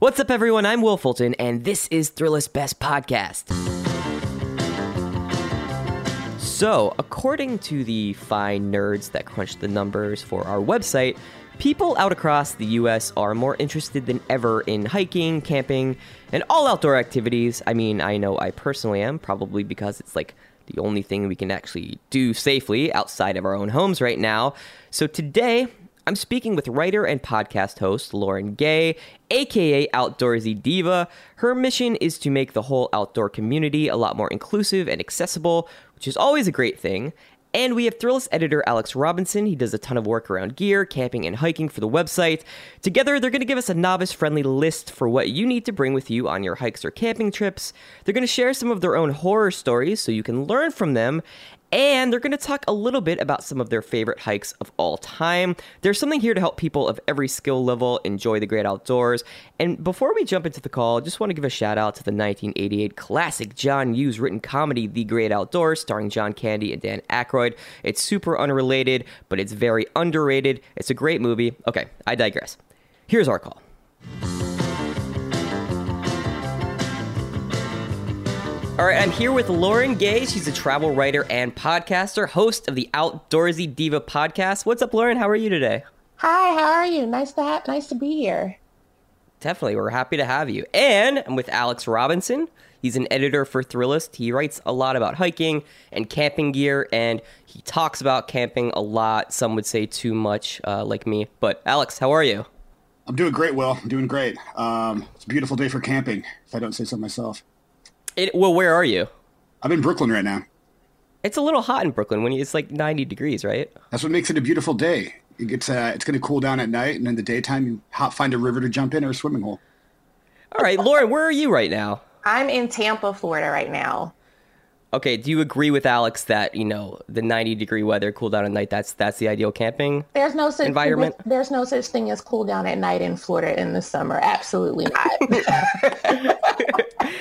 What's up, everyone? I'm Wil Fulton, and this is Thrillist Best Podcast. So, according to the fine nerds that crunch the numbers for our website, people out across the US are more interested than ever in hiking, camping, and all outdoor activities. I mean, I know I personally am, probably because it's like the only thing we can actually do safely outside of our own homes right now. So, today, I'm speaking with writer and podcast host Lauren Gay, aka Outdoorsy Diva. Her mission is to make the whole outdoor community a lot more inclusive and accessible, which is always a great thing. And we have Thrillist editor Alex Robinson. He does a ton of work around gear, camping, and hiking for the website. Together, they're going to give us a novice friendly list for what you need to bring with you on your hikes or camping trips. They're going to share some of their own horror stories so you can learn from them. And they're going to talk a little bit about some of their favorite hikes of all time. There's something here to help people of every skill level enjoy the great outdoors. And before we jump into the call, just want to give a shout out to the 1988 classic John Hughes written comedy, The Great Outdoors, starring John Candy and Dan Aykroyd. It's super unrelated, but it's very underrated. It's a great movie. Okay, I digress. Here's our call. All right, I'm here with Lauren Gay. She's a travel writer and podcaster, host of the Outdoorsy Diva podcast. What's up, Lauren? How are you today? Hi, how are you? Nice to ha- nice to be here. Definitely, we're happy to have you. And I'm with Alex Robinson. He's an editor for Thrillist. He writes a lot about hiking and camping gear, and he talks about camping a lot. Some would say too much, uh, like me. But Alex, how are you? I'm doing great, Wil. I'm doing great. Um, it's a beautiful day for camping, if I don't say so myself. It, well, where are you? I'm in Brooklyn right now. It's a little hot in Brooklyn when you, it's like 90 degrees, right? That's what makes it a beautiful day. It gets, uh, it's going to cool down at night, and in the daytime, you hop, find a river to jump in or a swimming hole. All right, Lauren, where are you right now? I'm in Tampa, Florida right now. Okay, do you agree with Alex that you know the 90 degree weather, cool down at night? That's that's the ideal camping. There's no such environment. There's no such thing as cool down at night in Florida in the summer. Absolutely not.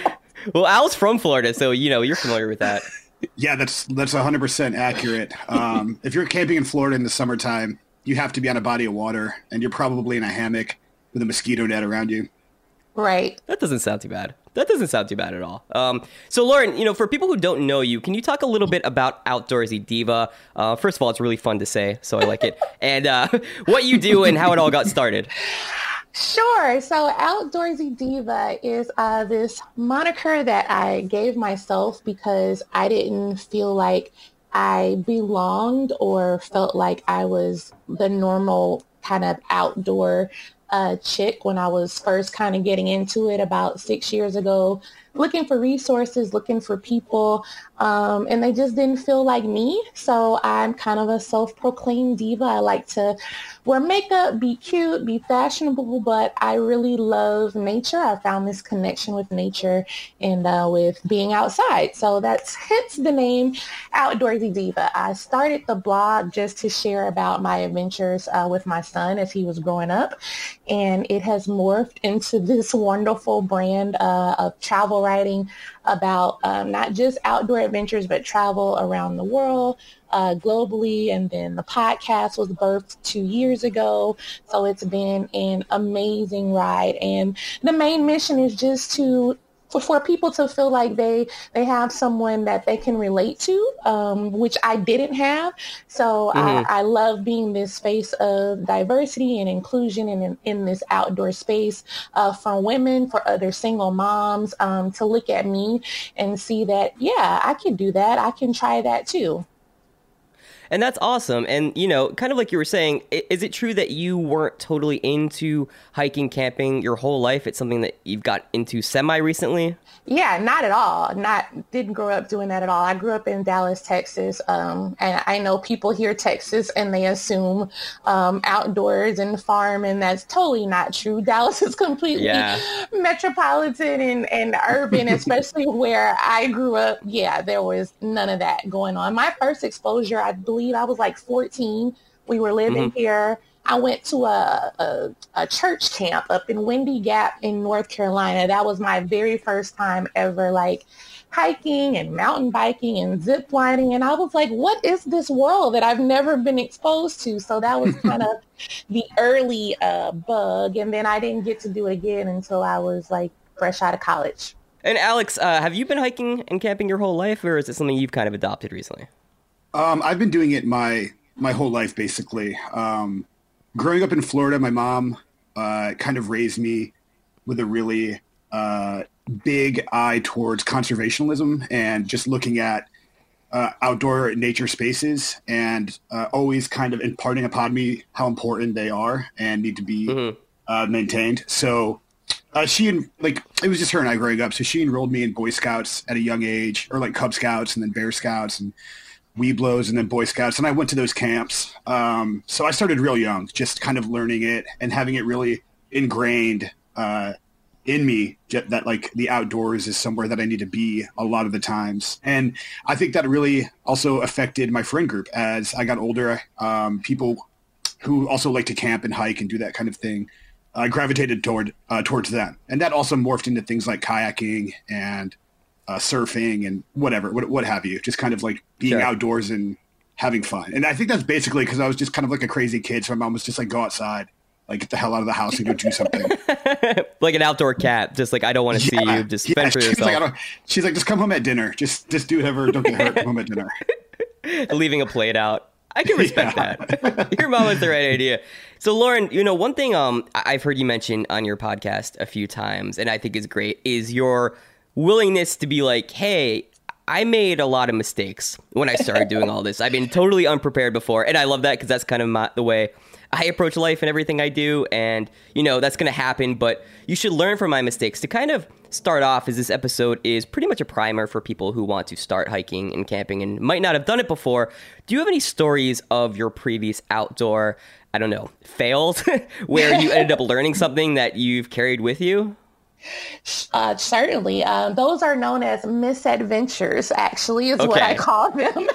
well, Al's from Florida, so you know you're familiar with that. Yeah, that's that's 100 percent accurate. Um, if you're camping in Florida in the summertime, you have to be on a body of water, and you're probably in a hammock with a mosquito net around you. Right. That doesn't sound too bad. That doesn't sound too bad at all. Um, so, Lauren, you know, for people who don't know you, can you talk a little bit about Outdoorsy Diva? Uh, first of all, it's really fun to say, so I like it, and uh, what you do and how it all got started. Sure. So, Outdoorsy Diva is uh, this moniker that I gave myself because I didn't feel like I belonged or felt like I was the normal kind of outdoor uh, chick when I was first kind of getting into it about six years ago, looking for resources, looking for people, um, and they just didn't feel like me. So I'm kind of a self-proclaimed diva. I like to wear makeup, be cute, be fashionable, but I really love nature. I found this connection with nature and uh, with being outside. So that's hence the name Outdoorsy Diva. I started the blog just to share about my adventures uh, with my son as he was growing up. And it has morphed into this wonderful brand uh, of travel writing about um, not just outdoor adventures, but travel around the world, uh, globally. And then the podcast was birthed two years ago. So it's been an amazing ride. And the main mission is just to for, for people to feel like they they have someone that they can relate to, um, which I didn't have. So mm-hmm. I, I, love being this space of diversity and inclusion in, in, in this outdoor space uh, for women, for other single moms um, to look at me and see that, yeah, I can do that. I can try that too. And that's awesome. And, you know, kind of like you were saying, is it true that you weren't totally into hiking, camping your whole life? It's something that you've got into semi recently? Yeah, not at all. Not didn't grow up doing that at all. I grew up in Dallas, Texas, um, and I know people hear Texas and they assume um, outdoors and farm, and that's totally not true. Dallas is completely yeah. metropolitan and, and urban, especially where I grew up. Yeah, there was none of that going on. My first exposure, I believe I was like 14. We were living mm-hmm. here I went to a, a, a church camp up in Windy Gap in North Carolina. That was my very first time ever like hiking and mountain biking and zip lining. And I was like, what is this world that I've never been exposed to? So that was kind of the early uh, bug. And then I didn't get to do it again until I was like fresh out of college. And Alex, uh, have you been hiking and camping your whole life, or is it something you've kind of adopted recently? Um, I've been doing it my my whole life, basically. Um, growing up in Florida, my mom uh, kind of raised me with a really uh, big eye towards conservationism and just looking at uh, outdoor nature spaces and uh, always kind of imparting upon me how important they are and need to be mm-hmm. uh, maintained. So uh, she and like it was just her and I growing up. So she enrolled me in Boy Scouts at a young age, or like Cub Scouts and then Bear Scouts and Webelos and then Boy Scouts. And I went to those camps. Um, so I started real young, just kind of learning it and having it really ingrained uh, in me that like the outdoors is somewhere that I need to be a lot of the times. And I think that really also affected my friend group as I got older. Um, people who also like to camp and hike and do that kind of thing uh, gravitated toward uh, towards them, and that also morphed into things like kayaking and uh, surfing and whatever, what, what have you. Just kind of like being sure. outdoors and having fun. And I think that's basically because I was just kind of like a crazy kid. So my mom was just like, go outside like get the hell out of the house and go do something. like an outdoor cat, just like I don't want to yeah, see you. Just yeah, fend for she's yourself. Like, she's like, just come home at dinner. Just just do whatever. Don't get hurt. Come home at dinner. Leaving a plate out. I can respect yeah. that. Your mom has the right idea. So Lauren, you know, one thing um I've heard you mention on your podcast a few times, and I think is great, is your willingness to be like, hey, I made a lot of mistakes when I started doing all this. I've been totally unprepared before, and I love that because that's kind of my, the way I approach life and everything I do, and you know that's going to happen. But you should learn from my mistakes. To kind of start off, as this episode is pretty much a primer for people who want to start hiking and camping and might not have done it before. Do you have any stories of your previous outdoor, I don't know, fails where you ended up learning something that you've carried with you? Uh, certainly. Uh, those are known as misadventures, actually, is okay. what I call them.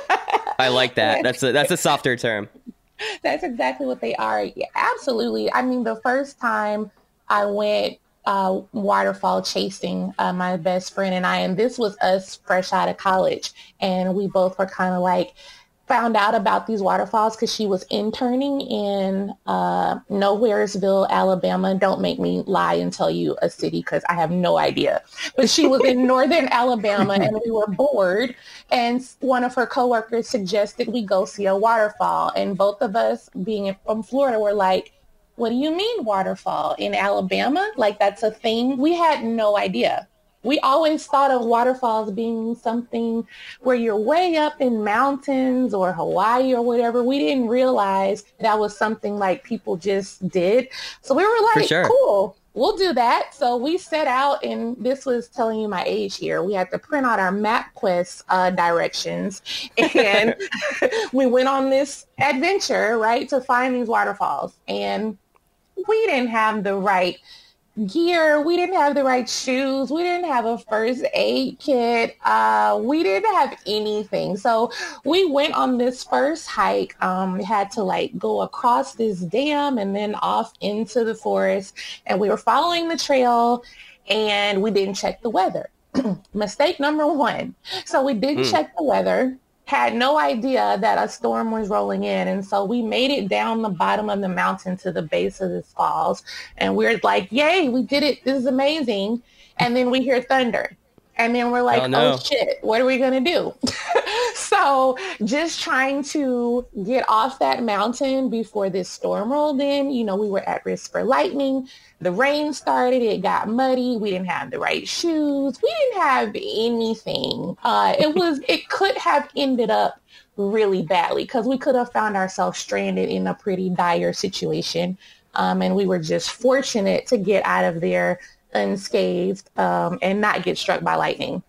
I like that. That's a, that's a softer term. That's exactly what they are. Yeah, absolutely. I mean, the first time I went uh, waterfall chasing, uh, my best friend and I, and this was us fresh out of college, and we both were kind of like, found out about these waterfalls because she was interning in uh, Nowheresville, Alabama. Don't make me lie and tell you a city because I have no idea. But she was in northern Alabama and we were bored. And one of her coworkers suggested we go see a waterfall. And both of us, being from Florida, were like, what do you mean waterfall in Alabama? Like that's a thing? We had no idea we always thought of waterfalls being something where you're way up in mountains or Hawaii or whatever. We didn't realize that was something like people just did. So we were like, sure. cool, we'll do that. So we set out, and this was telling you my age here. We had to print out our MapQuest uh, directions, and we went on this adventure, right, to find these waterfalls. And we didn't have the right gear. We didn't have the right shoes. We didn't have a first aid kit. Uh, we didn't have anything. So we went on this first hike. Um, we had to like go across this dam and then off into the forest. And we were following the trail and we didn't check the weather. Mistake number one. So we didn't mm. check the weather had no idea that a storm was rolling in. And so we made it down the bottom of the mountain to the base of this falls. And we're like, yay, we did it. This is amazing. And then we hear thunder. And then we're like, oh, shit, what are we going to do? so just trying to get off that mountain before this storm rolled in, you know, we were at risk for lightning. The rain started, it got muddy. We didn't have the right shoes. We didn't have anything. Uh, it was, it could have ended up really badly because we could have found ourselves stranded in a pretty dire situation. Um, and we were just fortunate to get out of there unscathed um, and not get struck by lightning.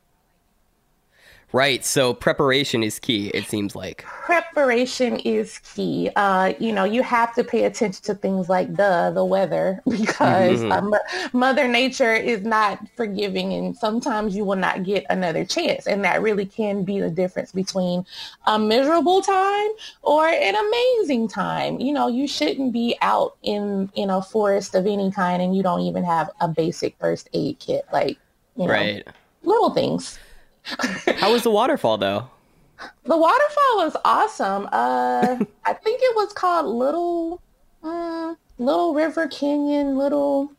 Right. So preparation is key, it seems like. Preparation is key. Uh, you know, you have to pay attention to things like the the weather because Mhm. um, Mother Nature is not forgiving, and sometimes you will not get another chance, and that really can be the difference between a miserable time or an amazing time. You know, you shouldn't be out in in a forest of any kind, and you don't even have a basic first aid kit, like you know, Right. little things. How was the waterfall though? The waterfall was awesome. Uh, I think it was called Little mm, Little River Canyon, Little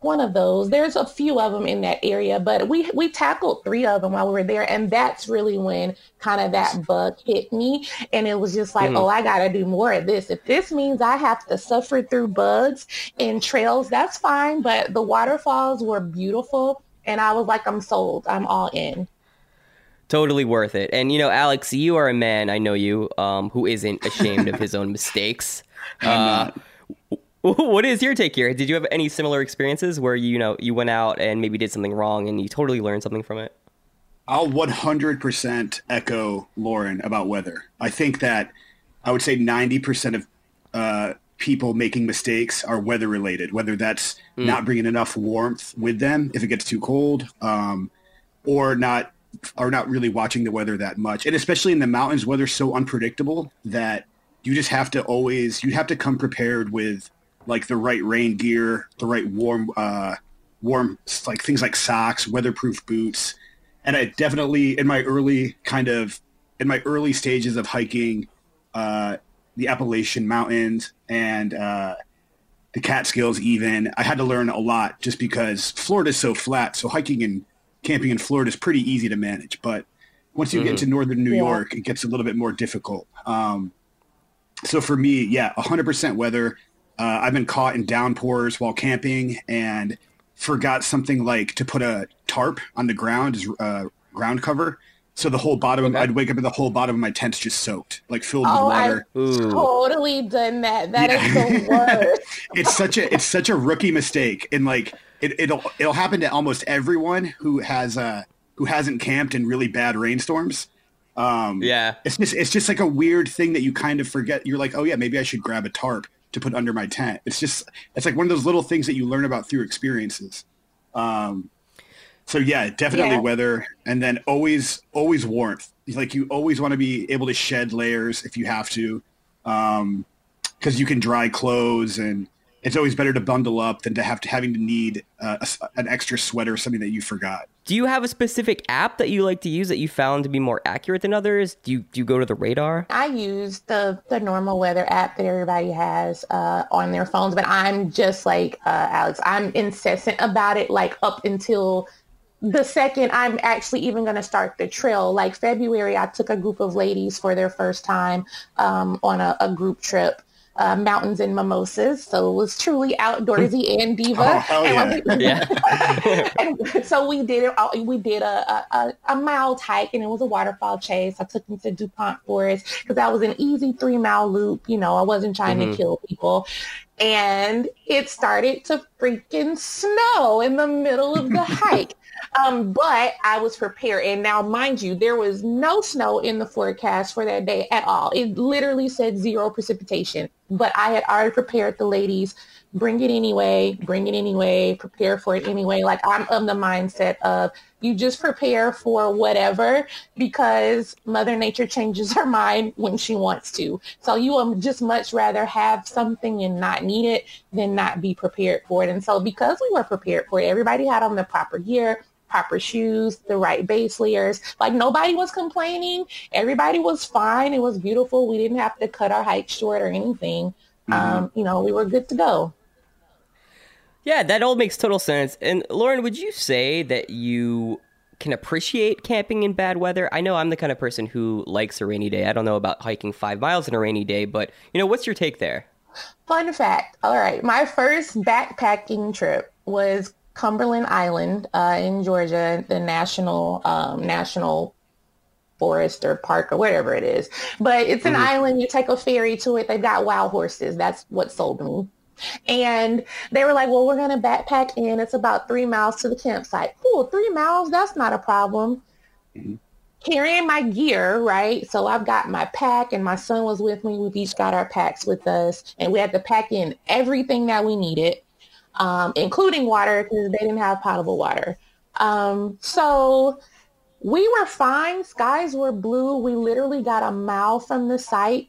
one of those. There's a few of them in that area, but we we tackled three of them while we were there, and that's really when kind of that bug hit me, and it was just like, Mhm. oh, I got to do more of this. If this means I have to suffer through bugs and trails, that's fine. But the waterfalls were beautiful, and I was like, I'm sold. I'm all in. Totally worth it. And you know, Alex, you are a man, I know you, um, who isn't ashamed of his own mistakes. Uh, what is your take here? Did you have any similar experiences where you, you know you went out and maybe did something wrong and you totally learned something from it? I'll 100% echo Lauren about weather. I think that I would say 90% of uh, people making mistakes are weather related, whether that's not bringing enough warmth with them if it gets too cold, um, or not are not really watching the weather that much. And especially in the mountains, weather's so unpredictable that you just have to always you have to come prepared with like the right rain gear, the right warm uh, warm like things like socks, weatherproof boots and I definitely in my early kind of in my early stages of hiking uh, the Appalachian Mountains and uh, the Catskills even I had to learn a lot just because Florida's so flat so hiking and camping in Florida is pretty easy to manage but once you get to northern New Yeah. York it gets a little bit more difficult um, so for me yeah 100% weather uh, I've been caught in downpours while camping and forgot something like to put a tarp on the ground as uh, ground cover. So the whole bottom, Okay. I'd wake up and the whole bottom of my tent's just soaked, like filled Oh, with I- water. Totally done that. That is Yeah. the worst. It's such a it's such a rookie mistake, and like it, it'll it'll happen to almost everyone who has uh who hasn't camped in really bad rainstorms. Um, Yeah. it's just it's just like a weird thing that you kind of forget. You're like, oh yeah, maybe I should grab a tarp to put under my tent. It's just it's like one of those little things that you learn about through experiences. Um, so yeah, definitely Yeah. weather, and then always always warmth. Like you always want to be able to shed layers if you have to, because you can dry clothes, and it's always better to bundle up than to have to having to need uh, a s an extra sweater or something that you forgot. Do you have a specific app that you like to use that you found to be more accurate than others? Do you do you go to the radar? I use the the normal weather app that everybody has uh, on their phones, but I'm just like uh, Alex. I'm incessant about it, like up until the second I'm actually even going to start the trail. Like February, I took a group of ladies for their first time um, on a, a group trip. Uh, mountains and mimosas, so it was truly outdoorsy and diva. Oh, hell And when we- Yeah. and so we did it. We did a, a a mile hike, and it was a waterfall chase. I took them to Dupont Forest because that was an easy three mile loop. You know, I wasn't trying Mhm. to kill people, and it started to freaking snow in the middle of the hike. Um, but I was prepared. And now, mind you, there was no snow in the forecast for that day at all. It literally said zero precipitation. But I had already prepared the ladies, bring it anyway, bring it anyway, prepare for it anyway. Like I'm of the mindset of you just prepare for whatever because Mother Nature changes her mind when she wants to. So you will just much rather have something and not need it than not be prepared for it. And so because we were prepared for it, everybody had on the proper gear, proper shoes, the right base layers. Like nobody was complaining. Everybody was fine. It was beautiful. We didn't have to cut our hike short or anything. Um, you know, we were good to go. Yeah, that all makes total sense. And Lauren, would you say that you can appreciate camping in bad weather? I know I'm the kind of person who likes a rainy day. I don't know about hiking five miles in a rainy day, but you know, what's your take there? Fun fact. All right. My first backpacking trip was Cumberland Island uh, in Georgia, the national um, national forest or park or whatever it is. But it's an island. You take a ferry to it. They've got wild horses. That's what sold me. And they were like, well, we're going to backpack in. It's about three miles to the campsite. Cool. Three miles. That's not a problem. carrying my gear, right? So I've got my pack and my son was with me. We've each got our packs with us and we had to pack in everything that we needed, um, including water because they didn't have potable water. Um, so we were fine. Skies were blue. We literally got a mile from the site.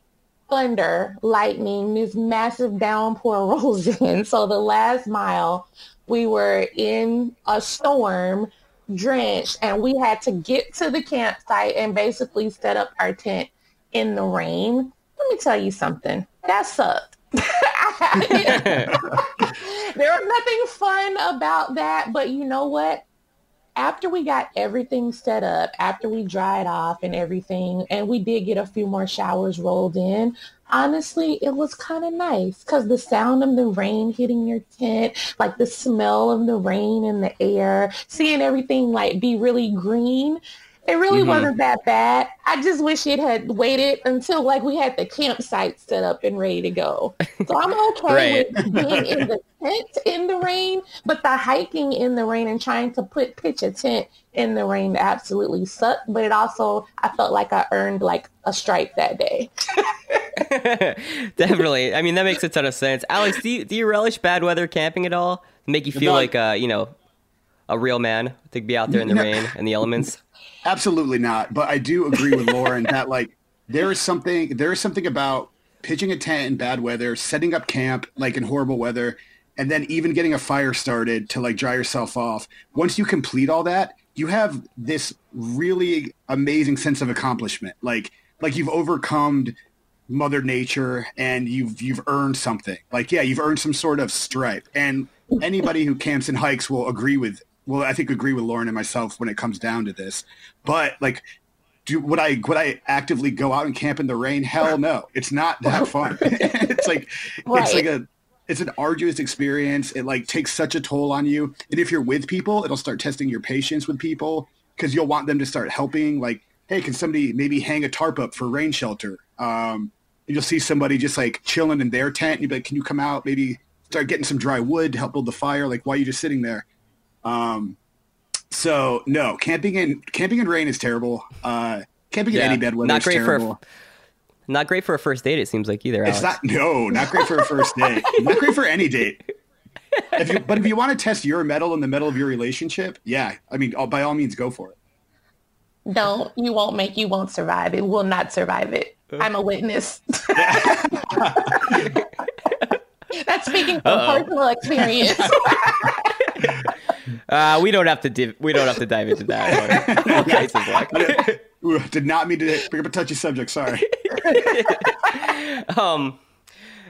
Thunder, lightning, this massive downpour rolls in. So the last mile, we were in a storm drenched and we had to get to the campsite and basically set up our tent in the rain. Let me tell you something. That sucked. there was nothing fun about that, but you know what? After we got everything set up, after we dried off and everything, and we did get a few more showers rolled in, honestly, it was kind of nice because the sound of the rain hitting your tent, like the smell of the rain in the air, seeing everything like be really green. It really mm-hmm. wasn't that bad. I just wish it had waited until like we had the campsite set up and ready to go. So I'm okay right. with being in the tent in the rain, but the hiking in the rain and trying to put pitch a tent in the rain absolutely sucked. But it also I felt like I earned like a stripe that day. Definitely. I mean, that makes a ton of sense. Alex, do you, do you relish bad weather camping at all? Make you feel like, uh, you know, a real man to be out there in the no. rain and the elements? Absolutely not. But I do agree with Lauren that, like, there is something, there is something about pitching a tent in bad weather, setting up camp, like in horrible weather, and then even getting a fire started to, like, dry yourself off. Once you complete all that, you have this really amazing sense of accomplishment. Like, like you've overcome mother nature and you've you've earned something like yeah you've earned some sort of stripe and anybody who camps and hikes will agree with well i think agree with lauren and myself when it comes down to this but like do would i would i actively go out and camp in the rain hell no it's not that fun it's like right. it's like a it's an arduous experience it like takes such a toll on you and if you're with people it'll start testing your patience with people because you'll want them to start helping like hey can somebody maybe hang a tarp up for rain shelter um, you'll see somebody just like chilling in their tent. And you'll be like, can you come out? Maybe start getting some dry wood to help build the fire. Like, why are you just sitting there? Um, so no, camping in camping in rain is terrible. Uh, camping yeah, in any bed weather not great terrible. For a, not great for a first date. It seems like either. Alex. It's not. No, not great for a first date. not great for any date. If you, but if you want to test your mettle in the middle of your relationship, yeah, I mean, by all means, go for it. Don't. You won't make. You won't survive. It will not survive it. I'm a witness. That's speaking from Uh-oh. personal experience. uh, we don't have to div- we don't have to dive into that. okay, Ooh, did not mean to pick up a touchy subject. Sorry. um.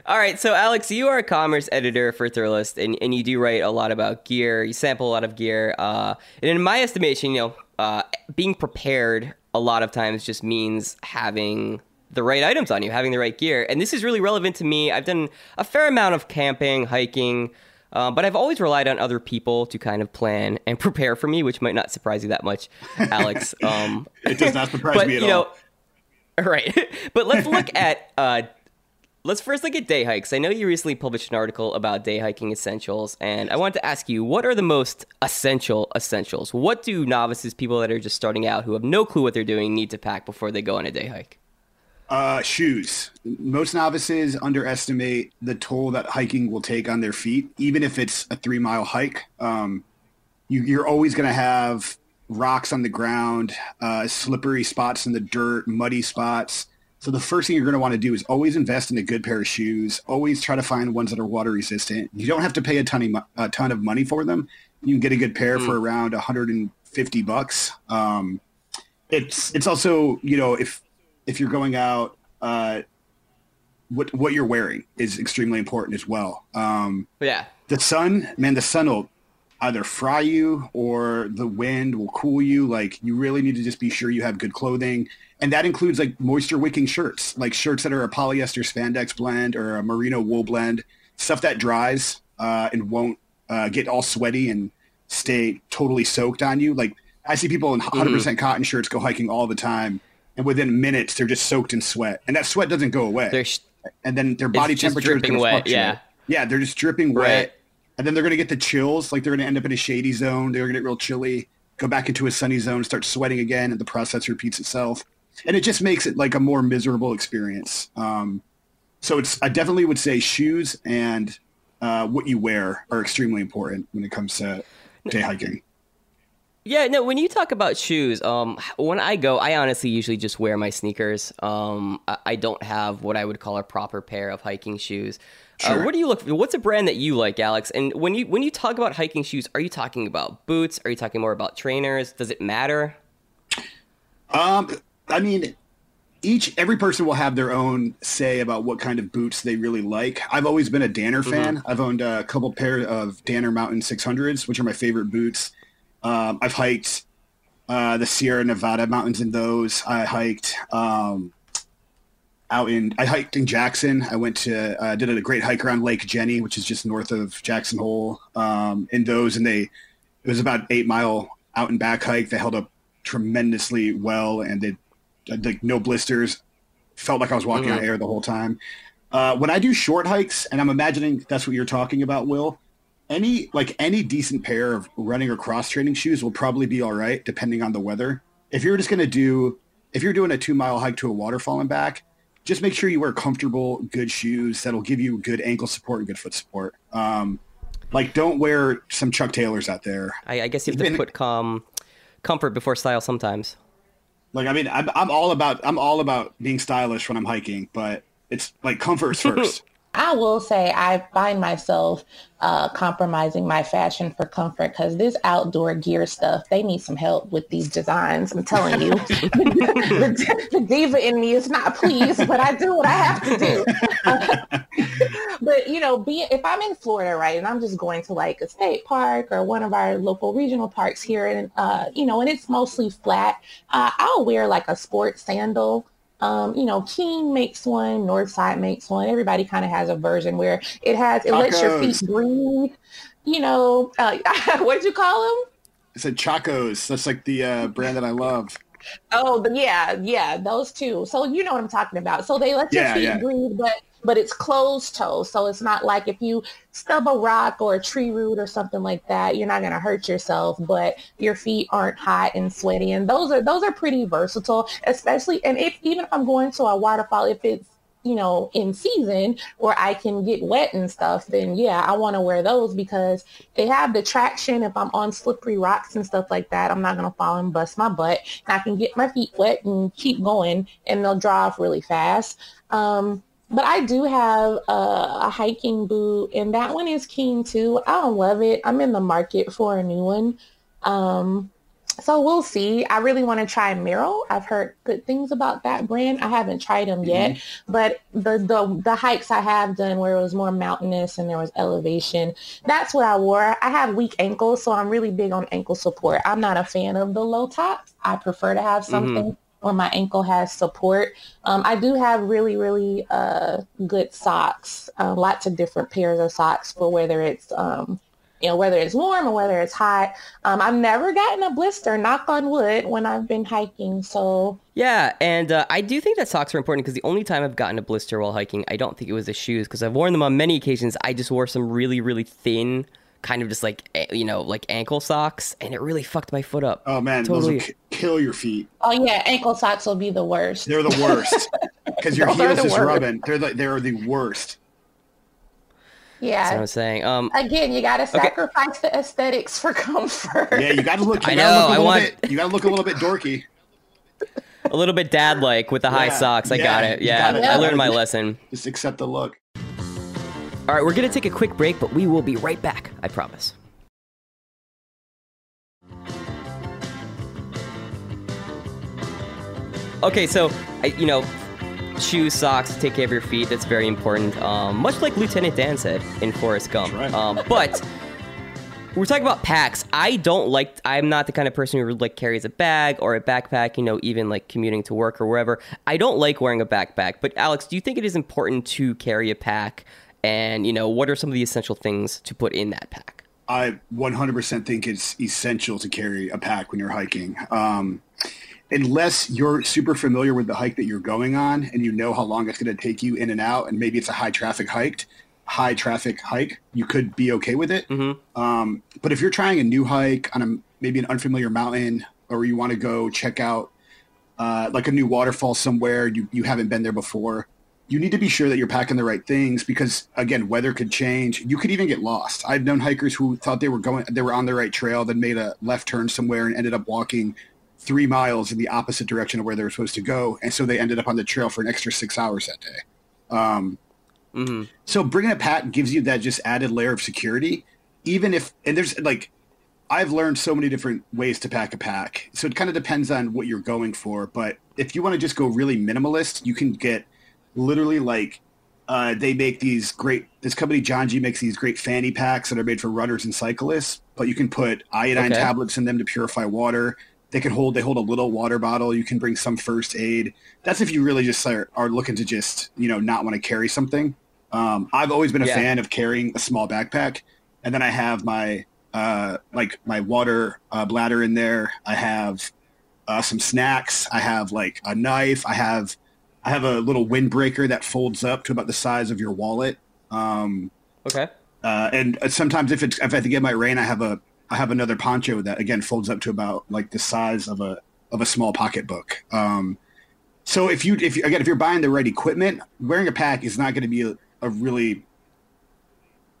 All right, so Alex, you are a commerce editor for Thrillist, and, and you do write a lot about gear. You sample a lot of gear, uh, and in my estimation, you know, uh, being prepared a lot of times just means having the right items on you, having the right gear. And this is really relevant to me. I've done a fair amount of camping, hiking, uh, but I've always relied on other people to kind of plan and prepare for me, which might not surprise you that much, Alex. Um, it does not surprise but, me at you know, all. Right. but let's look at. Uh, let's first look at day hikes. I know you recently published an article about day hiking essentials, and I wanted to ask you what are the most essential essentials? What do novices, people that are just starting out who have no clue what they're doing, need to pack before they go on a day hike? Uh, shoes. Most novices underestimate the toll that hiking will take on their feet, even if it's a three mile hike. Um, you, are always going to have rocks on the ground, uh, slippery spots in the dirt, muddy spots. So the first thing you're going to want to do is always invest in a good pair of shoes. Always try to find ones that are water resistant. You don't have to pay a ton of, a ton of money for them. You can get a good pair mm. for around 150 bucks. Um, it's it's also you know if if you're going out, uh, what what you're wearing is extremely important as well. Um, yeah, the sun, man, the sun will either fry you or the wind will cool you. Like you really need to just be sure you have good clothing, and that includes like moisture wicking shirts, like shirts that are a polyester spandex blend or a merino wool blend, stuff that dries uh, and won't uh, get all sweaty and stay totally soaked on you. Like I see people in 100% mm. Mm-hmm. cotton shirts go hiking all the time and within minutes they're just soaked in sweat, and that sweat doesn't go away. Sh- and then their body temperature is going to fluctuate. Yeah, yeah, they're just dripping wet, right. and then they're going to get the chills. Like they're going to end up in a shady zone. They're going to get real chilly. go back into a sunny zone, start sweating again, and the process repeats itself. And it just makes it like a more miserable experience. Um, so it's I definitely would say shoes and uh, what you wear are extremely important when it comes to day hiking. Yeah, no. When you talk about shoes, um, when I go, I honestly usually just wear my sneakers. Um, I, I don't have what I would call a proper pair of hiking shoes. Uh, what do you look? for? What's a brand that you like, Alex? And when you when you talk about hiking shoes, are you talking about boots? Are you talking more about trainers? Does it matter? Um, I mean, each every person will have their own say about what kind of boots they really like. I've always been a Danner fan. I've owned a couple pair of Danner Mountain 600s, which are my favorite boots. Um, I've hiked uh, the Sierra Nevada mountains in those. I hiked um, out in I hiked in Jackson. I went to uh, did a great hike around Lake Jenny, which is just north of Jackson Hole. Um, in those, and they it was about eight mile out and back hike. They held up tremendously well, and they like no blisters. Felt like I was walking on air the whole time. Uh, when I do short hikes, and I'm imagining that's what you're talking about, Wil. Any like any decent pair of running or cross training shoes will probably be all right, depending on the weather. If you're just gonna do, if you're doing a two mile hike to a waterfall and back, just make sure you wear comfortable, good shoes that'll give you good ankle support and good foot support. Um, like, don't wear some Chuck Taylors out there. I, I guess you have to put com- comfort before style sometimes. Like, I mean, I'm, I'm all about I'm all about being stylish when I'm hiking, but it's like comfort's first. I will say I find myself uh, compromising my fashion for comfort because this outdoor gear stuff, they need some help with these designs. I'm telling you, the, the diva in me is not pleased, but I do what I have to do. but you know, be if I'm in Florida, right, and I'm just going to like a state park or one of our local regional parks here, and uh, you know, and it's mostly flat, uh, I'll wear like a sports sandal. Um, you know, Keen makes one, Northside makes one. Everybody kind of has a version where it has it lets your feet breathe. You know, uh, what'd you call them? I said Chacos. That's like the uh, brand that I love. Oh, but yeah, yeah, those two. So you know what I'm talking about. So they let your Yeah, feet yeah. breathe, but but it's closed toe. So it's not like if you stub a rock or a tree root or something like that, you're not gonna hurt yourself, but your feet aren't hot and sweaty. And those are those are pretty versatile, especially and if even if I'm going to a waterfall, if it's you know, in season where I can get wet and stuff, then yeah, I want to wear those because they have the traction. If I'm on slippery rocks and stuff like that, I'm not going to fall and bust my butt. And I can get my feet wet and keep going and they'll dry off really fast. Um, but I do have a, a hiking boot and that one is keen too. I don't love it. I'm in the market for a new one. Um, so we'll see. I really want to try Merrell. I've heard good things about that brand. I haven't tried them yet, but the, the the hikes I have done where it was more mountainous and there was elevation, that's what I wore. I have weak ankles, so I'm really big on ankle support. I'm not a fan of the low tops. I prefer to have something where my ankle has support. Um, I do have really, really uh, good socks, uh, lots of different pairs of socks for whether it's um, you know, whether it's warm or whether it's hot. Um, I've never gotten a blister, knock on wood, when I've been hiking. So Yeah, and uh, I do think that socks are important because the only time I've gotten a blister while hiking, I don't think it was the shoes because I've worn them on many occasions. I just wore some really, really thin, kind of just like you know, like ankle socks, and it really fucked my foot up. Oh man, Totally. those will k- kill your feet. Oh yeah, ankle socks will be the worst. They're the worst because your Those are heels the just worst. rubbing. They're the, they're the worst. That's what Yeah. I'm saying. Um, Again, you got to sacrifice the aesthetics for comfort. Yeah, you got to look. You I gotta know, Look a I want- Bit, you got to look a little bit dorky. a little bit dad like with the high socks. I yeah, got it. Yeah, got it. I learned my lesson. Just accept the look. All right, we're going to take a quick break, but we will be right back. I promise. Okay, so, I, you know, shoes, socks, take care of your feet. That's very important. Um, much like Lieutenant Dan said in Forrest Gump. Right. Um, but we're talking about packs. I don't like. I'm not the kind of person who like carries a bag or a backpack. You know, even like commuting to work or wherever. I don't like wearing a backpack. But Alex, do you think it is important to carry a pack? And you know, what are some of the essential things to put in that pack? I 100% think it's essential to carry a pack when you're hiking. Um, unless you're super familiar with the hike that you're going on and you know how long it's going to take you in and out, and maybe it's a high traffic hike, high traffic hike, you could be okay with it. Mm-hmm. Um, but if you're trying a new hike on a maybe an unfamiliar mountain, or you want to go check out uh, like a new waterfall somewhere you you haven't been there before, you need to be sure that you're packing the right things because again, weather could change. You could even get lost. I've known hikers who thought they were going, they were on the right trail, then made a left turn somewhere and ended up walking three miles in the opposite direction of where they were supposed to go, and so they ended up on the trail for an extra six hours that day. Um, Mm-hmm. so bringing a pack gives you that just added layer of security, even if and there's like I've learned so many different ways to pack a pack. So it kind of depends on what you're going for. But if you want to just go really minimalist, you can get literally like uh, they make these great. This company John G makes these great fanny packs that are made for runners and cyclists. But you can put iodine Okay. tablets in them to purify water. They can hold. They hold a little water bottle. You can bring some first aid. That's if you really just are, are looking to just you know not want to carry something. Um, I've always been a Yeah. fan of carrying a small backpack, and then I have my uh, like my water uh, bladder in there. I have uh, some snacks. I have like a knife. I have I have a little windbreaker that folds up to about the size of your wallet. Um, Okay. uh, and sometimes if it's if I have to get my rain, I have a I have another poncho that again folds up to about like the size of a of a small pocketbook. Um, so if you if you, again if you're buying the right equipment, wearing a pack is not going to be a, a really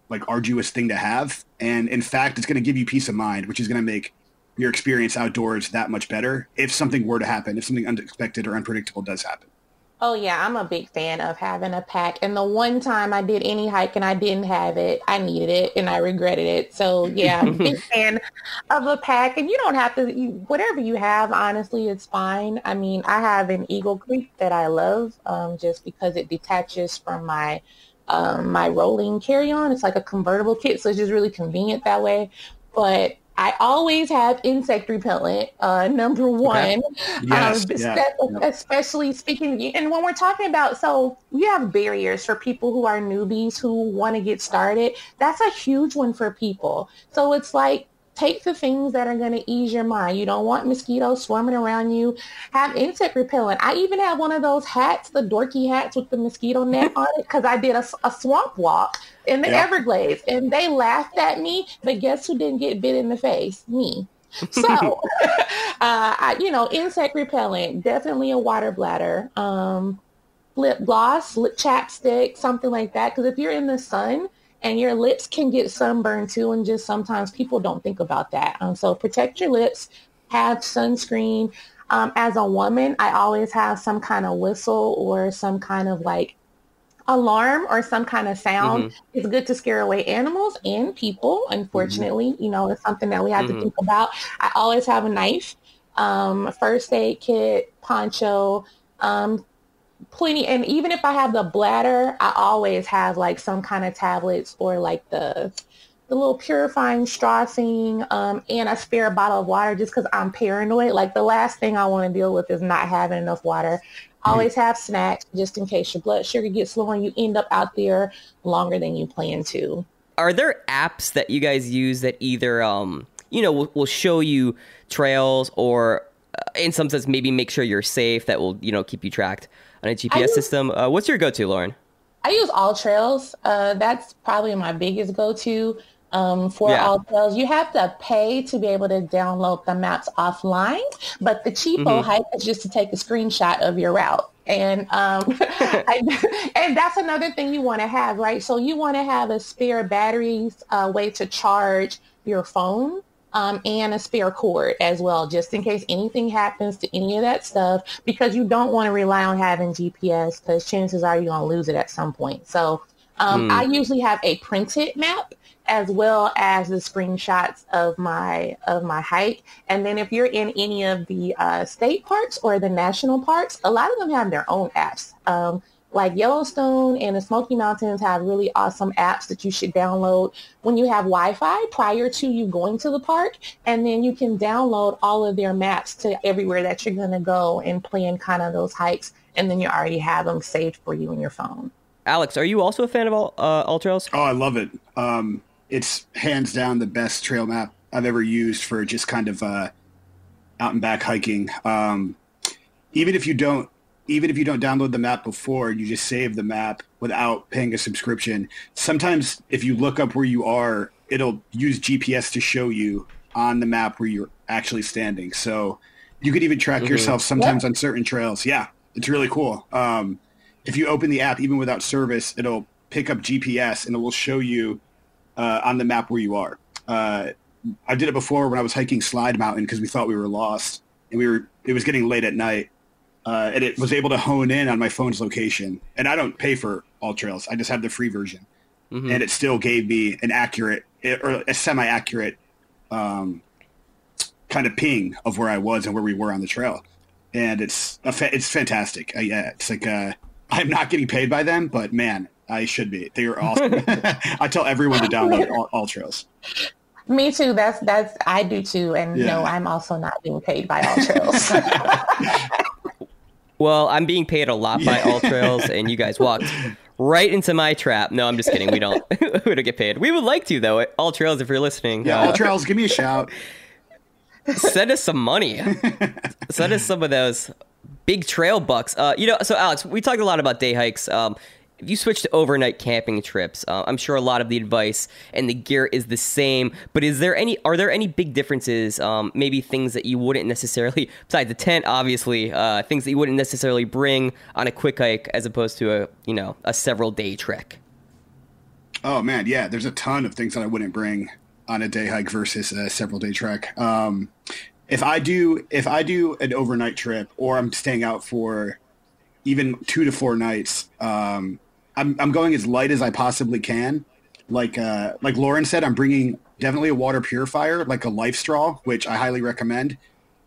like arduous thing to have, and in fact, it's going to give you peace of mind, which is going to make your experience outdoors that much better if something were to happen, if something unexpected or unpredictable does happen. Oh yeah, I'm a big fan of having a pack. And the one time I did any hike and I didn't have it, I needed it and I regretted it. So yeah, I'm a big fan of a pack. And you don't have to, you, whatever you have, honestly, it's fine. I mean, I have an Eagle Creek that I love um, just because it detaches from my um, my rolling carry-on. It's like a convertible kit, so it's just really convenient that way. But I always have insect repellent, uh, number one. Yes, Um, yeah, espe- yeah. especially speaking, and when we're talking about, so we have barriers for people who are newbies who want to get started. That's a huge one for people. So it's like, take the things that are going to ease your mind. You don't want mosquitoes swarming around you. Have insect repellent. I even have one of those hats, the dorky hats with the mosquito net on it, because I did a, a swamp walk in the Yeah. Everglades, and they laughed at me. But guess who didn't get bit in the face? Me. So, uh, I, you know, insect repellent, definitely a water bladder, um, lip gloss, lip chapstick, something like that. Because if you're in the sun and your lips can get sunburned too, and just sometimes people don't think about that. Um, so protect your lips, have sunscreen. Um, as a woman, I always have some kind of whistle or some kind of like alarm or some kind of sound. It's good to scare away animals and people. Unfortunately, you know, it's something that we have Mhm. to think about. I always have a knife, um, a first aid kit, poncho, um, plenty. And even if I have the bladder, I always have like some kind of tablets or like the the little purifying straw thing, um, and a spare bottle of water just because I'm paranoid. Like the last thing I want to deal with is not having enough water. Always have snacks just in case your blood sugar gets low and you end up out there longer than you plan to. Are there apps that you guys use that either, um, you know, will, will show you trails or, uh, in some sense, maybe make sure you're safe that will, you know, keep you tracked on a GPS use- system? Uh, what's your go-to, Lauren? I use AllTrails. Uh, that's probably my biggest go-to um, for Yeah. AllTrails. You have to pay to be able to download the maps offline, but the cheapo Mhm. hike is just to take a screenshot of your route. And um, I, and that's another thing you want to have, right? So you want to have a spare batteries uh, way to charge your phone um, and a spare cord as well, just in case anything happens to any of that stuff, because you don't want to rely on having GPS because chances are you're going to lose it at some point. So um, Hmm. I usually have a printed map as well as the screenshots of my of my hike. And then if you're in any of the uh, state parks or the national parks, a lot of them have their own apps. Um, like Yellowstone and the Smoky Mountains have really awesome apps that you should download when you have Wi-Fi prior to you going to the park. And then you can download all of their maps to everywhere that you're going to go and plan kind of those hikes. And then you already have them saved for you in your phone. Alex, are you also a fan of all, uh, AllTrails? Oh, I love it. Um, it's hands down the best trail map I've ever used for just kind of uh, out and back hiking. Um, even if you don't even if you don't download the map before, you just save the map without paying a subscription. Sometimes if you look up where you are, it'll use GPS to show you on the map where you're actually standing. So you could even track mm-hmm. yourself sometimes on certain trails. Yeah, it's really cool. Um, if you open the app, even without service, it'll pick up GPS and it will show you uh, on the map where you are. Uh, I did it before when I was hiking Slide Mountain because we thought we were lost and we were. It was getting late at night, uh, and it was able to hone in on my phone's location. And I don't pay for AllTrails; I just have the free version, mm-hmm. and it still gave me an accurate or a semi-accurate um, kind of ping of where I was and where we were on the trail. And it's a fa- it's fantastic. Uh, yeah, it's like uh, I'm not getting paid by them, but man, I should be. They are awesome. I tell everyone to download all, AllTrails. Me too. That's that's I do too. And yeah. no, I'm also not being paid by AllTrails. Well, I'm being paid a lot by All Trails, and you guys walked right into my trap. No, I'm just kidding. We don't we don't get paid. We would like to though. AllTrails, if you're listening. Yeah, uh, AllTrails, give me a shout. Send us some money. send us some of those big trail bucks. Uh, you know, so Alex, we talked a lot about day hikes. Um, if you switch to overnight camping trips, uh, I'm sure a lot of the advice and the gear is the same. But is there any? Are there any big differences? Um, maybe things that you wouldn't necessarily, besides the tent, obviously, uh, things that you wouldn't necessarily bring on a quick hike as opposed to a you know a several day trek. Oh man, yeah. There's a ton of things that I wouldn't bring on a day hike versus a several day trek. Um, if I do if I do an overnight trip or I'm staying out for even two to four nights. Um, I'm I'm going as light as I possibly can. Like uh, like Lauren said, I'm bringing definitely a water purifier, like a LifeStraw, which I highly recommend.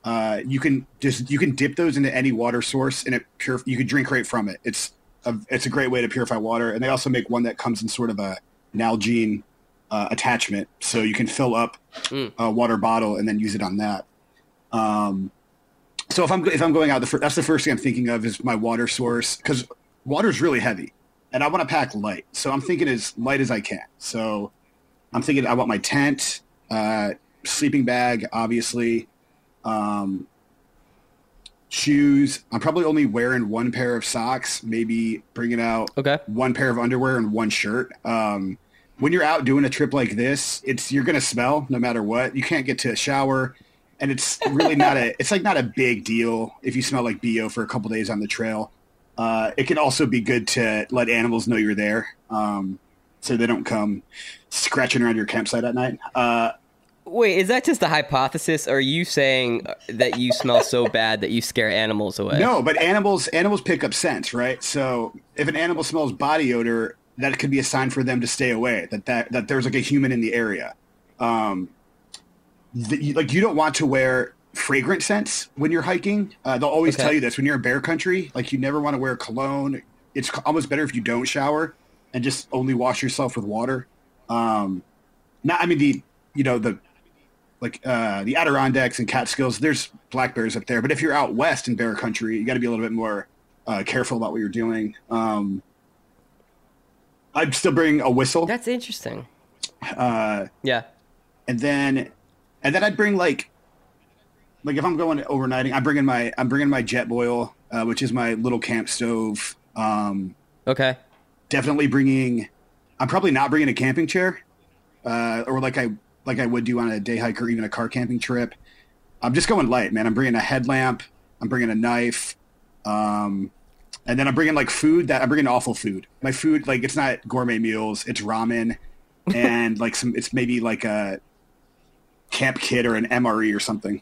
Uh, you can just you can dip those into any water source, and it pure. You can drink right from it. It's a, it's a great way to purify water, and they also make one that comes in sort of a Nalgene uh, attachment, so you can fill up mm. a water bottle and then use it on that. Um, so if I'm if I'm going out, the fir- that's the first thing I'm thinking of is my water source because water is really heavy and I want to pack light. So I'm thinking as light as I can. So I'm thinking I want my tent, uh, sleeping bag, obviously, um, shoes. I'm probably only wearing one pair of socks, maybe bringing out okay. one pair of underwear and one shirt. Um, when you're out doing a trip like this, it's you're gonna smell no matter what. You can't get to a shower, and it's really not a. It's like not a big deal if you smell like bo for a couple days on the trail. Uh, it can also be good to let animals know you're there, um, so they don't come scratching around your campsite at night. Uh, Wait, is that just a hypothesis? Or are you saying that you smell so bad that you scare animals away? No, but animals animals pick up scents, right? So if an animal smells body odor, that could be a sign for them to stay away. That that, that there's like a human in the area. Um, the, like you don't want to wear fragrant scents when you're hiking. Uh, they'll always okay. tell you this when you're in bear country. Like you never want to wear cologne. It's almost better if you don't shower and just only wash yourself with water. Um, not, I mean the you know the like uh, the Adirondacks and Catskills. There's black bears up there, but if you're out west in bear country, you got to be a little bit more uh, careful about what you're doing. Um, I'd still bring a whistle. That's interesting. Uh, yeah, and then and then I'd bring like like if I'm going overnighting, I'm bringing my I'm bringing my Jetboil, uh, which is my little camp stove. Um, okay. Definitely bringing. I'm probably not bringing a camping chair, uh, or like I like I would do on a day hike or even a car camping trip. I'm just going light, man. I'm bringing a headlamp. I'm bringing a knife. Um, and then I'm bringing like food that I'm bringing awful food. My food, like it's not gourmet meals. It's ramen and like some. It's maybe like a camp kit or an MRE or something.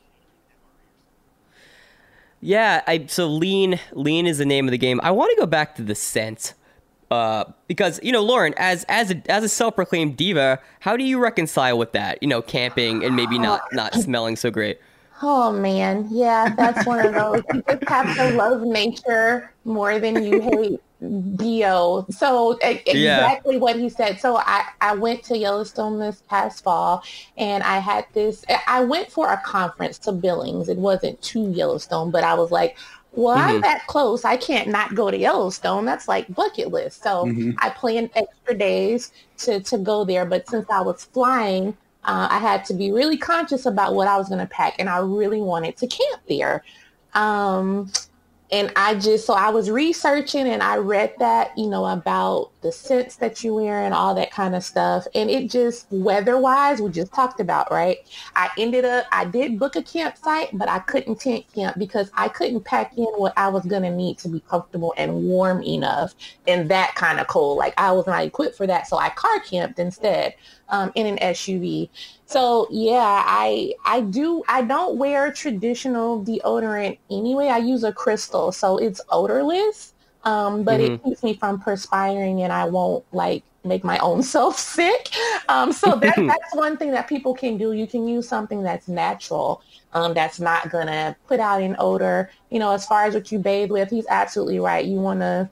Yeah, I so lean lean is the name of the game. I want to go back to the scent. Uh, because you know, Lauren, as as a as a self-proclaimed diva, how do you reconcile with that? You know, camping and maybe not not smelling so great. Oh man, yeah, that's one of those. You just have to love nature more than you hate bo so exactly yeah. what he said so I, I went to yellowstone this past fall and i had this i went for a conference to billings it wasn't to yellowstone but i was like well mm-hmm. i'm that close i can't not go to yellowstone that's like bucket list so mm-hmm. i planned extra days to to go there but since i was flying uh, i had to be really conscious about what i was going to pack and i really wanted to camp there um, and I just, so I was researching and I read that, you know, about the scents that you wear and all that kind of stuff. And it just, weather-wise, we just talked about, right? I ended up, I did book a campsite, but I couldn't tent camp because I couldn't pack in what I was going to need to be comfortable and warm enough in that kind of cold. Like I was not equipped for that. So I car camped instead um, in an SUV. So yeah, I I do I don't wear traditional deodorant anyway. I use a crystal, so it's odorless, um, but mm-hmm. it keeps me from perspiring, and I won't like make my own self sick. Um, so that, that's one thing that people can do. You can use something that's natural, um, that's not gonna put out an odor. You know, as far as what you bathe with, he's absolutely right. You want to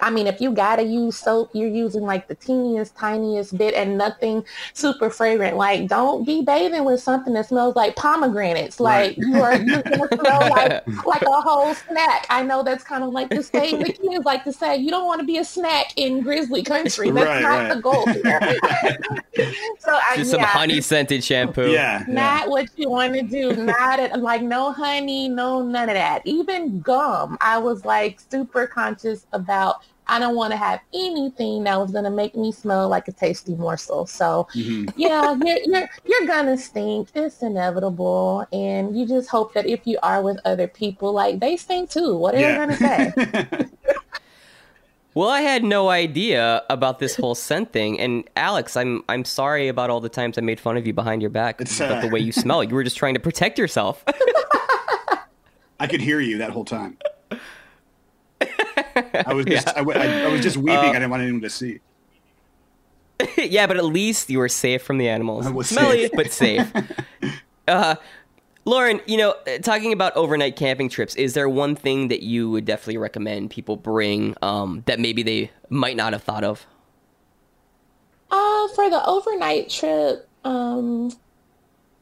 I mean, if you gotta use soap, you're using like the teeniest, tiniest bit and nothing super fragrant. Like, don't be bathing with something that smells like pomegranates. Like, right. you are you're gonna smell like like a whole snack. I know that's kind of like the saying the kids like to say. You don't want to be a snack in grizzly country. That's right, not right. the goal so, I, just some honey scented shampoo. Yeah, not yeah. what you want to do. Not at, like no honey, no none of that. Even gum, I was like super conscious about I don't want to have anything that was going to make me smell like a tasty morsel. So, mm-hmm. yeah, you're, you're, you're going to stink. It's inevitable. And you just hope that if you are with other people, like they stink too. What are yeah. you going to say? Well, I had no idea about this whole scent thing, and Alex, I'm I'm sorry about all the times I made fun of you behind your back it's, about uh... the way you smell. You were just trying to protect yourself. I could hear you that whole time. I was just, yeah. I, I, I, was just weeping. Uh, I didn't want anyone to see. yeah, but at least you were safe from the animals. I was Smelly, safe. but safe. Uh, Lauren, you know, talking about overnight camping trips, is there one thing that you would definitely recommend people bring um, that maybe they might not have thought of? Uh, for the overnight trip, um,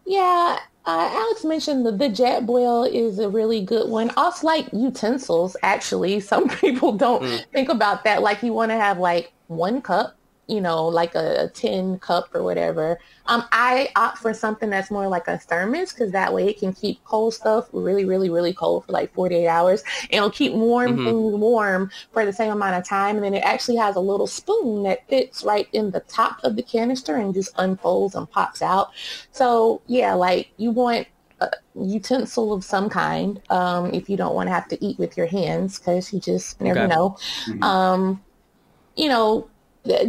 yeah, uh, Alex mentioned the, the Jetboil is a really good one. Also, like utensils, actually, some people don't mm. think about that. Like you want to have like one cup you know, like a, a, tin cup or whatever. Um, I opt for something that's more like a thermos because that way it can keep cold stuff really, really, really cold for like 48 hours. And it'll keep warm mm-hmm. food warm for the same amount of time. And then it actually has a little spoon that fits right in the top of the canister and just unfolds and pops out. So yeah, like you want a utensil of some kind um, if you don't want to have to eat with your hands because you just never okay. know. Mm-hmm. Um, you know,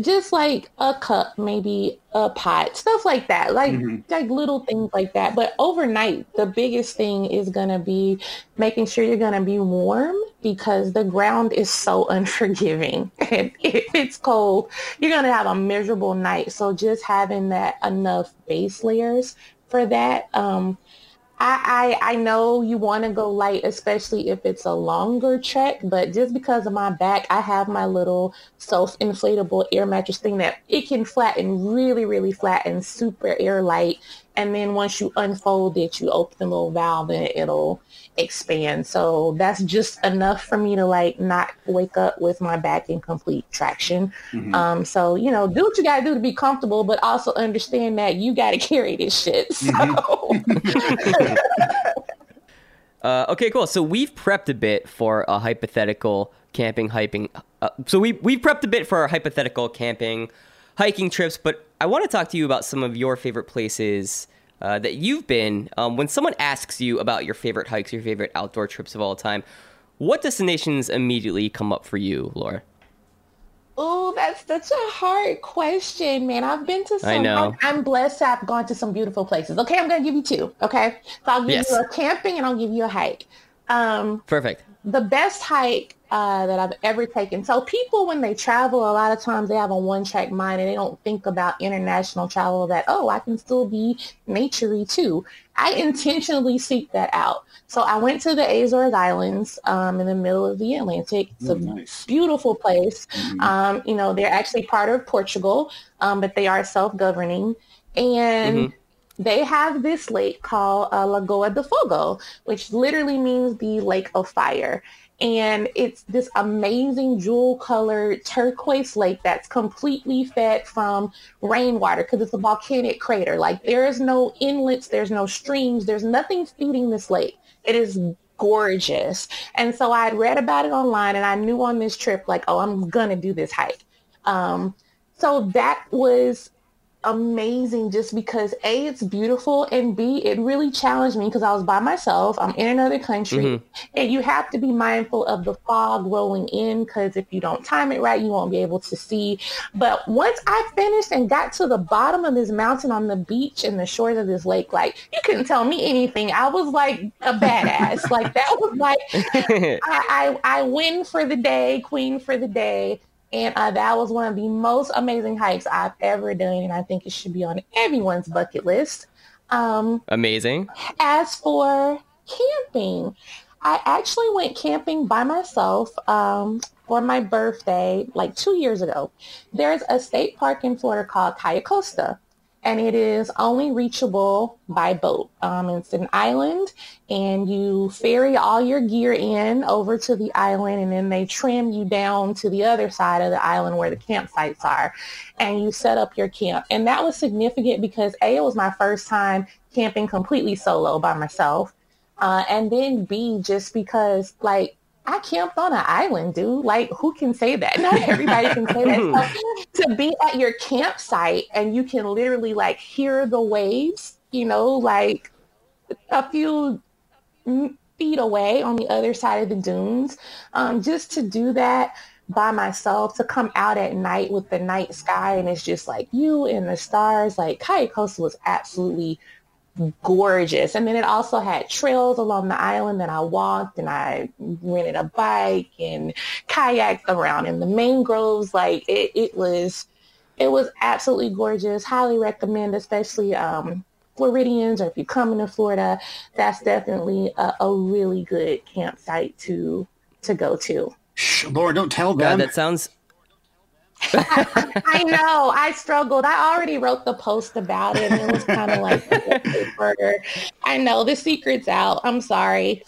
just like a cup, maybe a pot, stuff like that, like mm-hmm. like little things like that. But overnight, the biggest thing is gonna be making sure you're gonna be warm because the ground is so unforgiving. And if it's cold, you're gonna have a miserable night. So just having that enough base layers for that. Um, I, I, I know you want to go light, especially if it's a longer trek, but just because of my back, I have my little self-inflatable air mattress thing that it can flatten really, really flat and super air light. And then once you unfold it, you open the little valve and it'll expand. So that's just enough for me to like not wake up with my back in complete traction. Mm-hmm. Um, so, you know, do what you gotta do to be comfortable, but also understand that you gotta carry this shit. So mm-hmm. uh, okay, cool. So we've prepped a bit for a hypothetical camping hiking. Uh, so we we've prepped a bit for our hypothetical camping hiking trips, but I want to talk to you about some of your favorite places uh, that you've been. Um, when someone asks you about your favorite hikes, your favorite outdoor trips of all time, what destinations immediately come up for you, Laura? Oh, that's such a hard question, man. I've been to some. I know. I'm blessed to have gone to some beautiful places. Okay, I'm going to give you two. Okay, so I'll give yes. you a camping and I'll give you a hike. Um, Perfect. The best hike uh, that I've ever taken. So people, when they travel, a lot of times they have a one-track mind and they don't think about international travel. That oh, I can still be naturey too. I intentionally seek that out. So I went to the Azores Islands um, in the middle of the Atlantic. It's a mm, nice. beautiful place. Mm-hmm. Um, you know, they're actually part of Portugal, um, but they are self-governing. And mm-hmm. they have this lake called uh, Lagoa do Fogo, which literally means the lake of fire and it's this amazing jewel colored turquoise lake that's completely fed from rainwater because it's a volcanic crater like there is no inlets there's no streams there's nothing feeding this lake it is gorgeous. And so I had read about it online and I knew on this trip, like, oh, I'm going to do this hike. Um, so that was amazing just because A, it's beautiful, and B, it really challenged me because I was by myself. I'm in another country, mm-hmm. and you have to be mindful of the fog rolling in because if you don't time it right, you won't be able to see. But once I finished and got to the bottom of this mountain on the beach and the shores of this lake, like you couldn't tell me anything. I was like a badass. like that was like I, I I win for the day, queen for the day. And uh, that was one of the most amazing hikes I've ever done. And I think it should be on everyone's bucket list. Um, Amazing. As for camping, I actually went camping by myself um, for my birthday like two years ago. There's a state park in Florida called Cayo Costa and it is only reachable by boat. Um, it's an island, and you ferry all your gear in over to the island, and then they trim you down to the other side of the island where the campsites are, and you set up your camp. And that was significant because A, it was my first time camping completely solo by myself. Uh, and then B, just because like I camped on an island, dude. Like, who can say that? Not everybody can say that. So, to be at your campsite and you can literally like hear the waves, you know, like a few feet away on the other side of the dunes. Um, just to do that by myself, to come out at night with the night sky and it's just like you and the stars. Like, Cayo Costa was absolutely gorgeous. And then it also had trails along the island that I walked and I rented a bike and kayaked around in the mangroves. Like it, it was, it was absolutely gorgeous. Highly recommend, especially, um, Floridians or if you're coming to Florida, that's definitely a, a really good campsite to, to go to. Shh, Laura, don't tell them. God, that sounds I know. I struggled. I already wrote the post about it, and it was kind of like I know the secret's out. I'm sorry.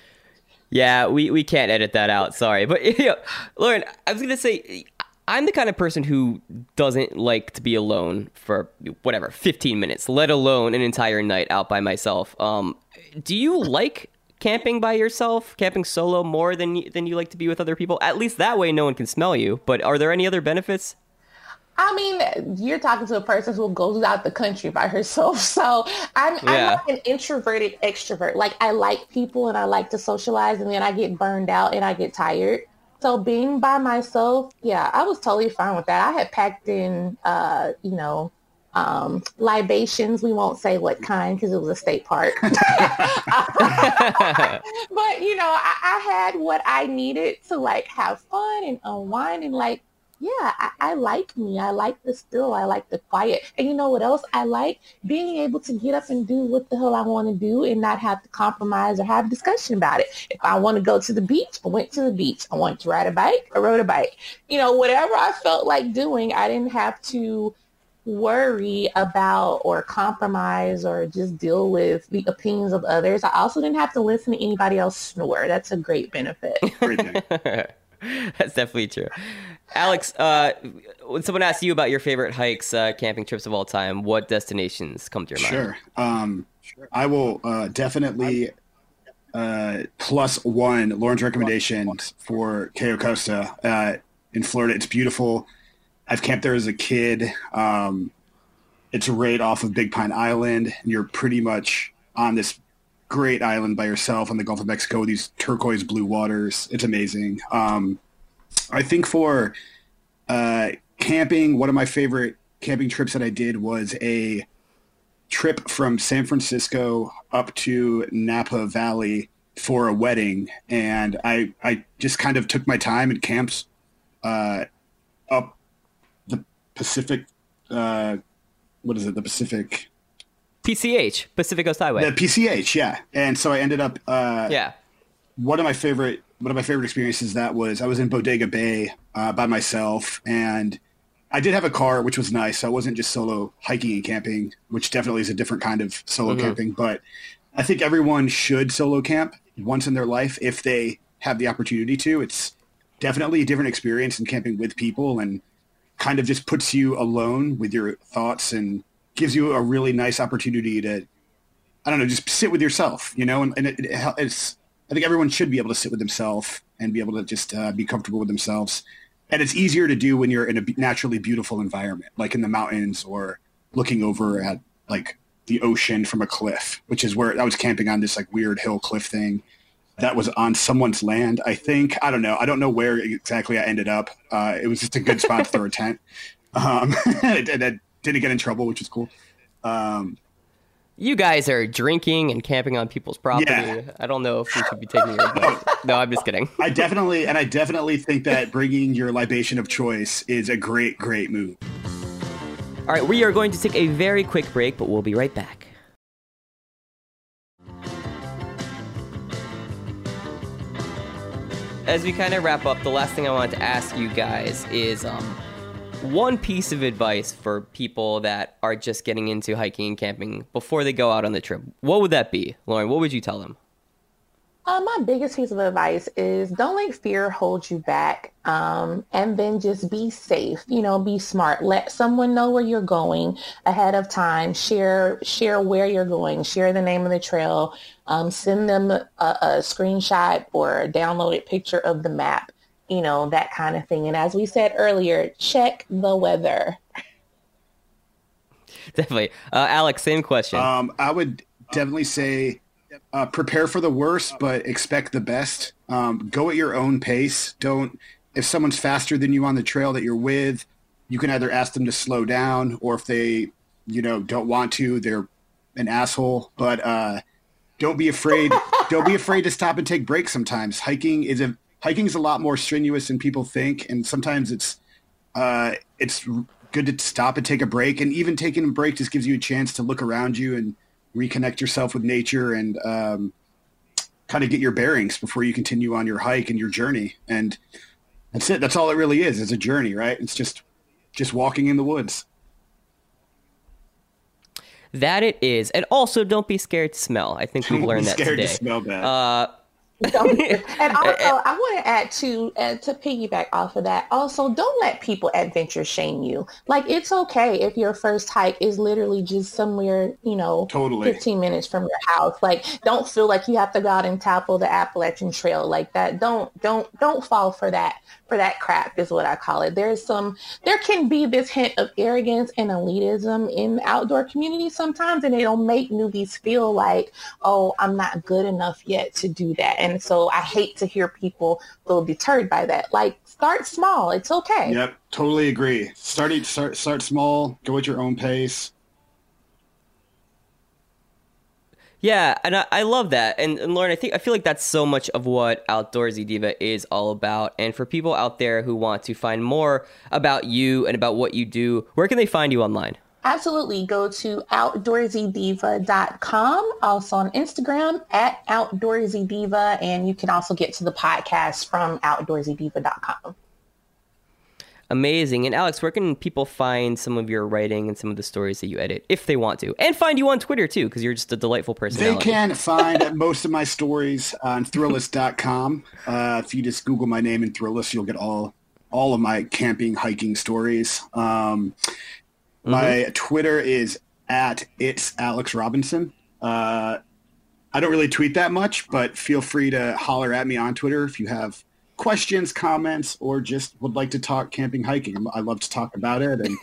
yeah, we, we can't edit that out. Sorry, but you know, Lauren, I was gonna say I'm the kind of person who doesn't like to be alone for whatever 15 minutes, let alone an entire night out by myself. Um, do you like camping by yourself, camping solo more than than you like to be with other people? At least that way, no one can smell you. But are there any other benefits? I mean, you're talking to a person who goes out the country by herself. So I'm, yeah. I'm an introverted extrovert. Like I like people and I like to socialize and then I get burned out and I get tired. So being by myself, yeah, I was totally fine with that. I had packed in, uh, you know, um, libations. We won't say what kind because it was a state park. but you know, I, I, had what I needed to like have fun and unwind and like, yeah, I, I like me. I like the still. I like the quiet. And you know what else I like? Being able to get up and do what the hell I want to do and not have to compromise or have discussion about it. If I want to go to the beach, I went to the beach. I want to ride a bike, I rode a bike. You know, whatever I felt like doing, I didn't have to worry about or compromise or just deal with the opinions of others. I also didn't have to listen to anybody else snore. That's a great benefit. That's definitely true. Alex, uh, when someone asks you about your favorite hikes, uh, camping trips of all time, what destinations come to your mind? Sure. Um, I will uh, definitely uh, plus one Lauren's recommendation for Cayo Costa uh, in Florida. It's beautiful. I've camped there as a kid. Um, it's right off of Big Pine Island, and you're pretty much on this great island by yourself on the Gulf of Mexico. These turquoise blue waters. It's amazing. Um, I think for uh, camping, one of my favorite camping trips that I did was a trip from San Francisco up to Napa Valley for a wedding, and I I just kind of took my time and camped uh, Pacific, uh, what is it? The Pacific. PCH, Pacific Coast Highway. The PCH, yeah. And so I ended up. Uh, yeah. One of my favorite, one of my favorite experiences that was I was in Bodega Bay uh, by myself, and I did have a car, which was nice. So I wasn't just solo hiking and camping, which definitely is a different kind of solo mm-hmm. camping. But I think everyone should solo camp once in their life if they have the opportunity to. It's definitely a different experience than camping with people, and kind of just puts you alone with your thoughts and gives you a really nice opportunity to, I don't know, just sit with yourself, you know, and, and it, it, it's I think everyone should be able to sit with themselves and be able to just uh, be comfortable with themselves. And it's easier to do when you're in a naturally beautiful environment, like in the mountains or looking over at like the ocean from a cliff, which is where I was camping on this like weird hill cliff thing that was on someone's land. I think I don't know. I don't know where exactly I ended up. Uh, it was just a good spot to throw a tent, um, and I didn't get in trouble, which is cool. Um, you guys are drinking and camping on people's property. Yeah. I don't know if we should be taking your advice. no, I'm just kidding. I definitely, and I definitely think that bringing your libation of choice is a great, great move. All right, we are going to take a very quick break, but we'll be right back. As we kind of wrap up, the last thing I wanted to ask you guys is um, one piece of advice for people that are just getting into hiking and camping before they go out on the trip, what would that be? Lauren, what would you tell them? Uh, my biggest piece of advice is don't let fear hold you back um, and then just be safe you know be smart let someone know where you're going ahead of time share share where you're going share the name of the trail um, send them a, a screenshot or a downloaded picture of the map you know, that kind of thing. And as we said earlier, check the weather. Definitely. Uh, Alex, same question. Um, I would definitely say uh, prepare for the worst, but expect the best. Um, go at your own pace. Don't, if someone's faster than you on the trail that you're with, you can either ask them to slow down or if they, you know, don't want to, they're an asshole. But uh, don't be afraid. don't be afraid to stop and take breaks sometimes. Hiking is a hiking is a lot more strenuous than people think, and sometimes it's uh, it's good to stop and take a break. And even taking a break just gives you a chance to look around you and reconnect yourself with nature and um, kind of get your bearings before you continue on your hike and your journey. And that's it. That's all it really is. It's a journey, right? It's just just walking in the woods. That it is, and also don't be scared to smell. I think we've learned that today. To smell bad. Uh, and also, I want to add to uh, to piggyback off of that. Also, don't let people adventure shame you. Like it's okay if your first hike is literally just somewhere, you know, totally 15 minutes from your house. Like, don't feel like you have to go out and tackle the Appalachian Trail like that. Don't don't don't fall for that for that crap is what I call it. There's some there can be this hint of arrogance and elitism in outdoor community sometimes, and it'll make newbies feel like, oh, I'm not good enough yet to do that and so I hate to hear people feel deterred by that. Like start small. It's okay. Yep. Totally agree. Start, start, start small, go at your own pace. Yeah, and I, I love that. And, and Lauren, I think I feel like that's so much of what Outdoorsy Diva is all about. And for people out there who want to find more about you and about what you do, where can they find you online? Absolutely. Go to outdoorsydiva.com, also on Instagram at outdoorsydiva, and you can also get to the podcast from outdoorsydiva.com. Amazing. And Alex, where can people find some of your writing and some of the stories that you edit if they want to? And find you on Twitter too, because you're just a delightful person. They can find most of my stories on thrillist.com. Uh, if you just Google my name in Thrillist, you'll get all all of my camping, hiking stories. Um, Mm-hmm. My Twitter is at it's Alex Robinson. Uh, I don't really tweet that much, but feel free to holler at me on Twitter if you have questions, comments, or just would like to talk camping, hiking. I love to talk about it, and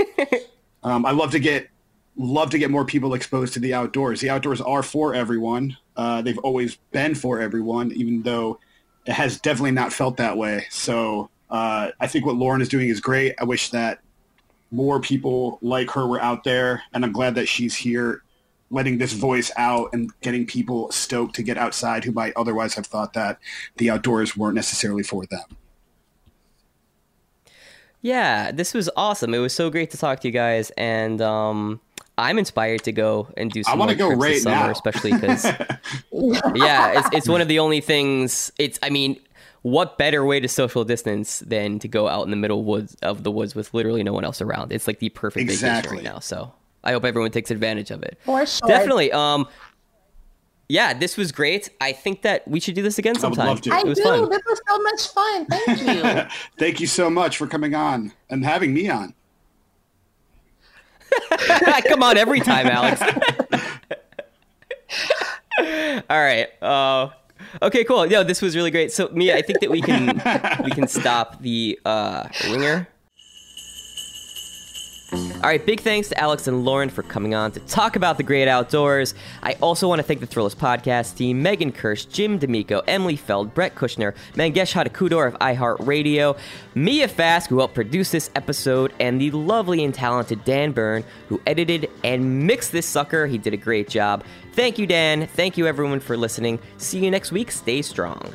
um, I love to get love to get more people exposed to the outdoors. The outdoors are for everyone. Uh, they've always been for everyone, even though it has definitely not felt that way. So uh, I think what Lauren is doing is great. I wish that more people like her were out there, and I'm glad that she's here letting this voice out and getting people stoked to get outside who might otherwise have thought that the outdoors weren't necessarily for them. Yeah, this was awesome. It was so great to talk to you guys, and um, I'm inspired to go and do some. I want to go right summer, now, especially because yeah, it's it's one of the only things. It's I mean, what better way to social distance than to go out in the middle woods of the woods with literally no one else around? It's like the perfect exactly. vacation right now. So I hope everyone takes advantage of it. For sure. Definitely. Um, yeah, this was great. I think that we should do this again sometime. I would love to. I do. Fun. This was so much fun. Thank you. Thank you so much for coming on and having me on. I come on every time, Alex. All right. Uh, Okay, cool. No, this was really great. So, Mia, I think that we can we can stop the uh, ringer. All right, big thanks to Alex and Lauren for coming on to talk about the great outdoors. I also want to thank the Thrillist podcast team Megan Kirsch, Jim D'Amico, Emily Feld, Brett Kushner, Mangesh Hattikudur of iHeartRadio, Mia Fask, who helped produce this episode, and the lovely and talented Dan Byrne, who edited and mixed this sucker. He did a great job. Thank you, Dan. Thank you, everyone, for listening. See you next week. Stay strong.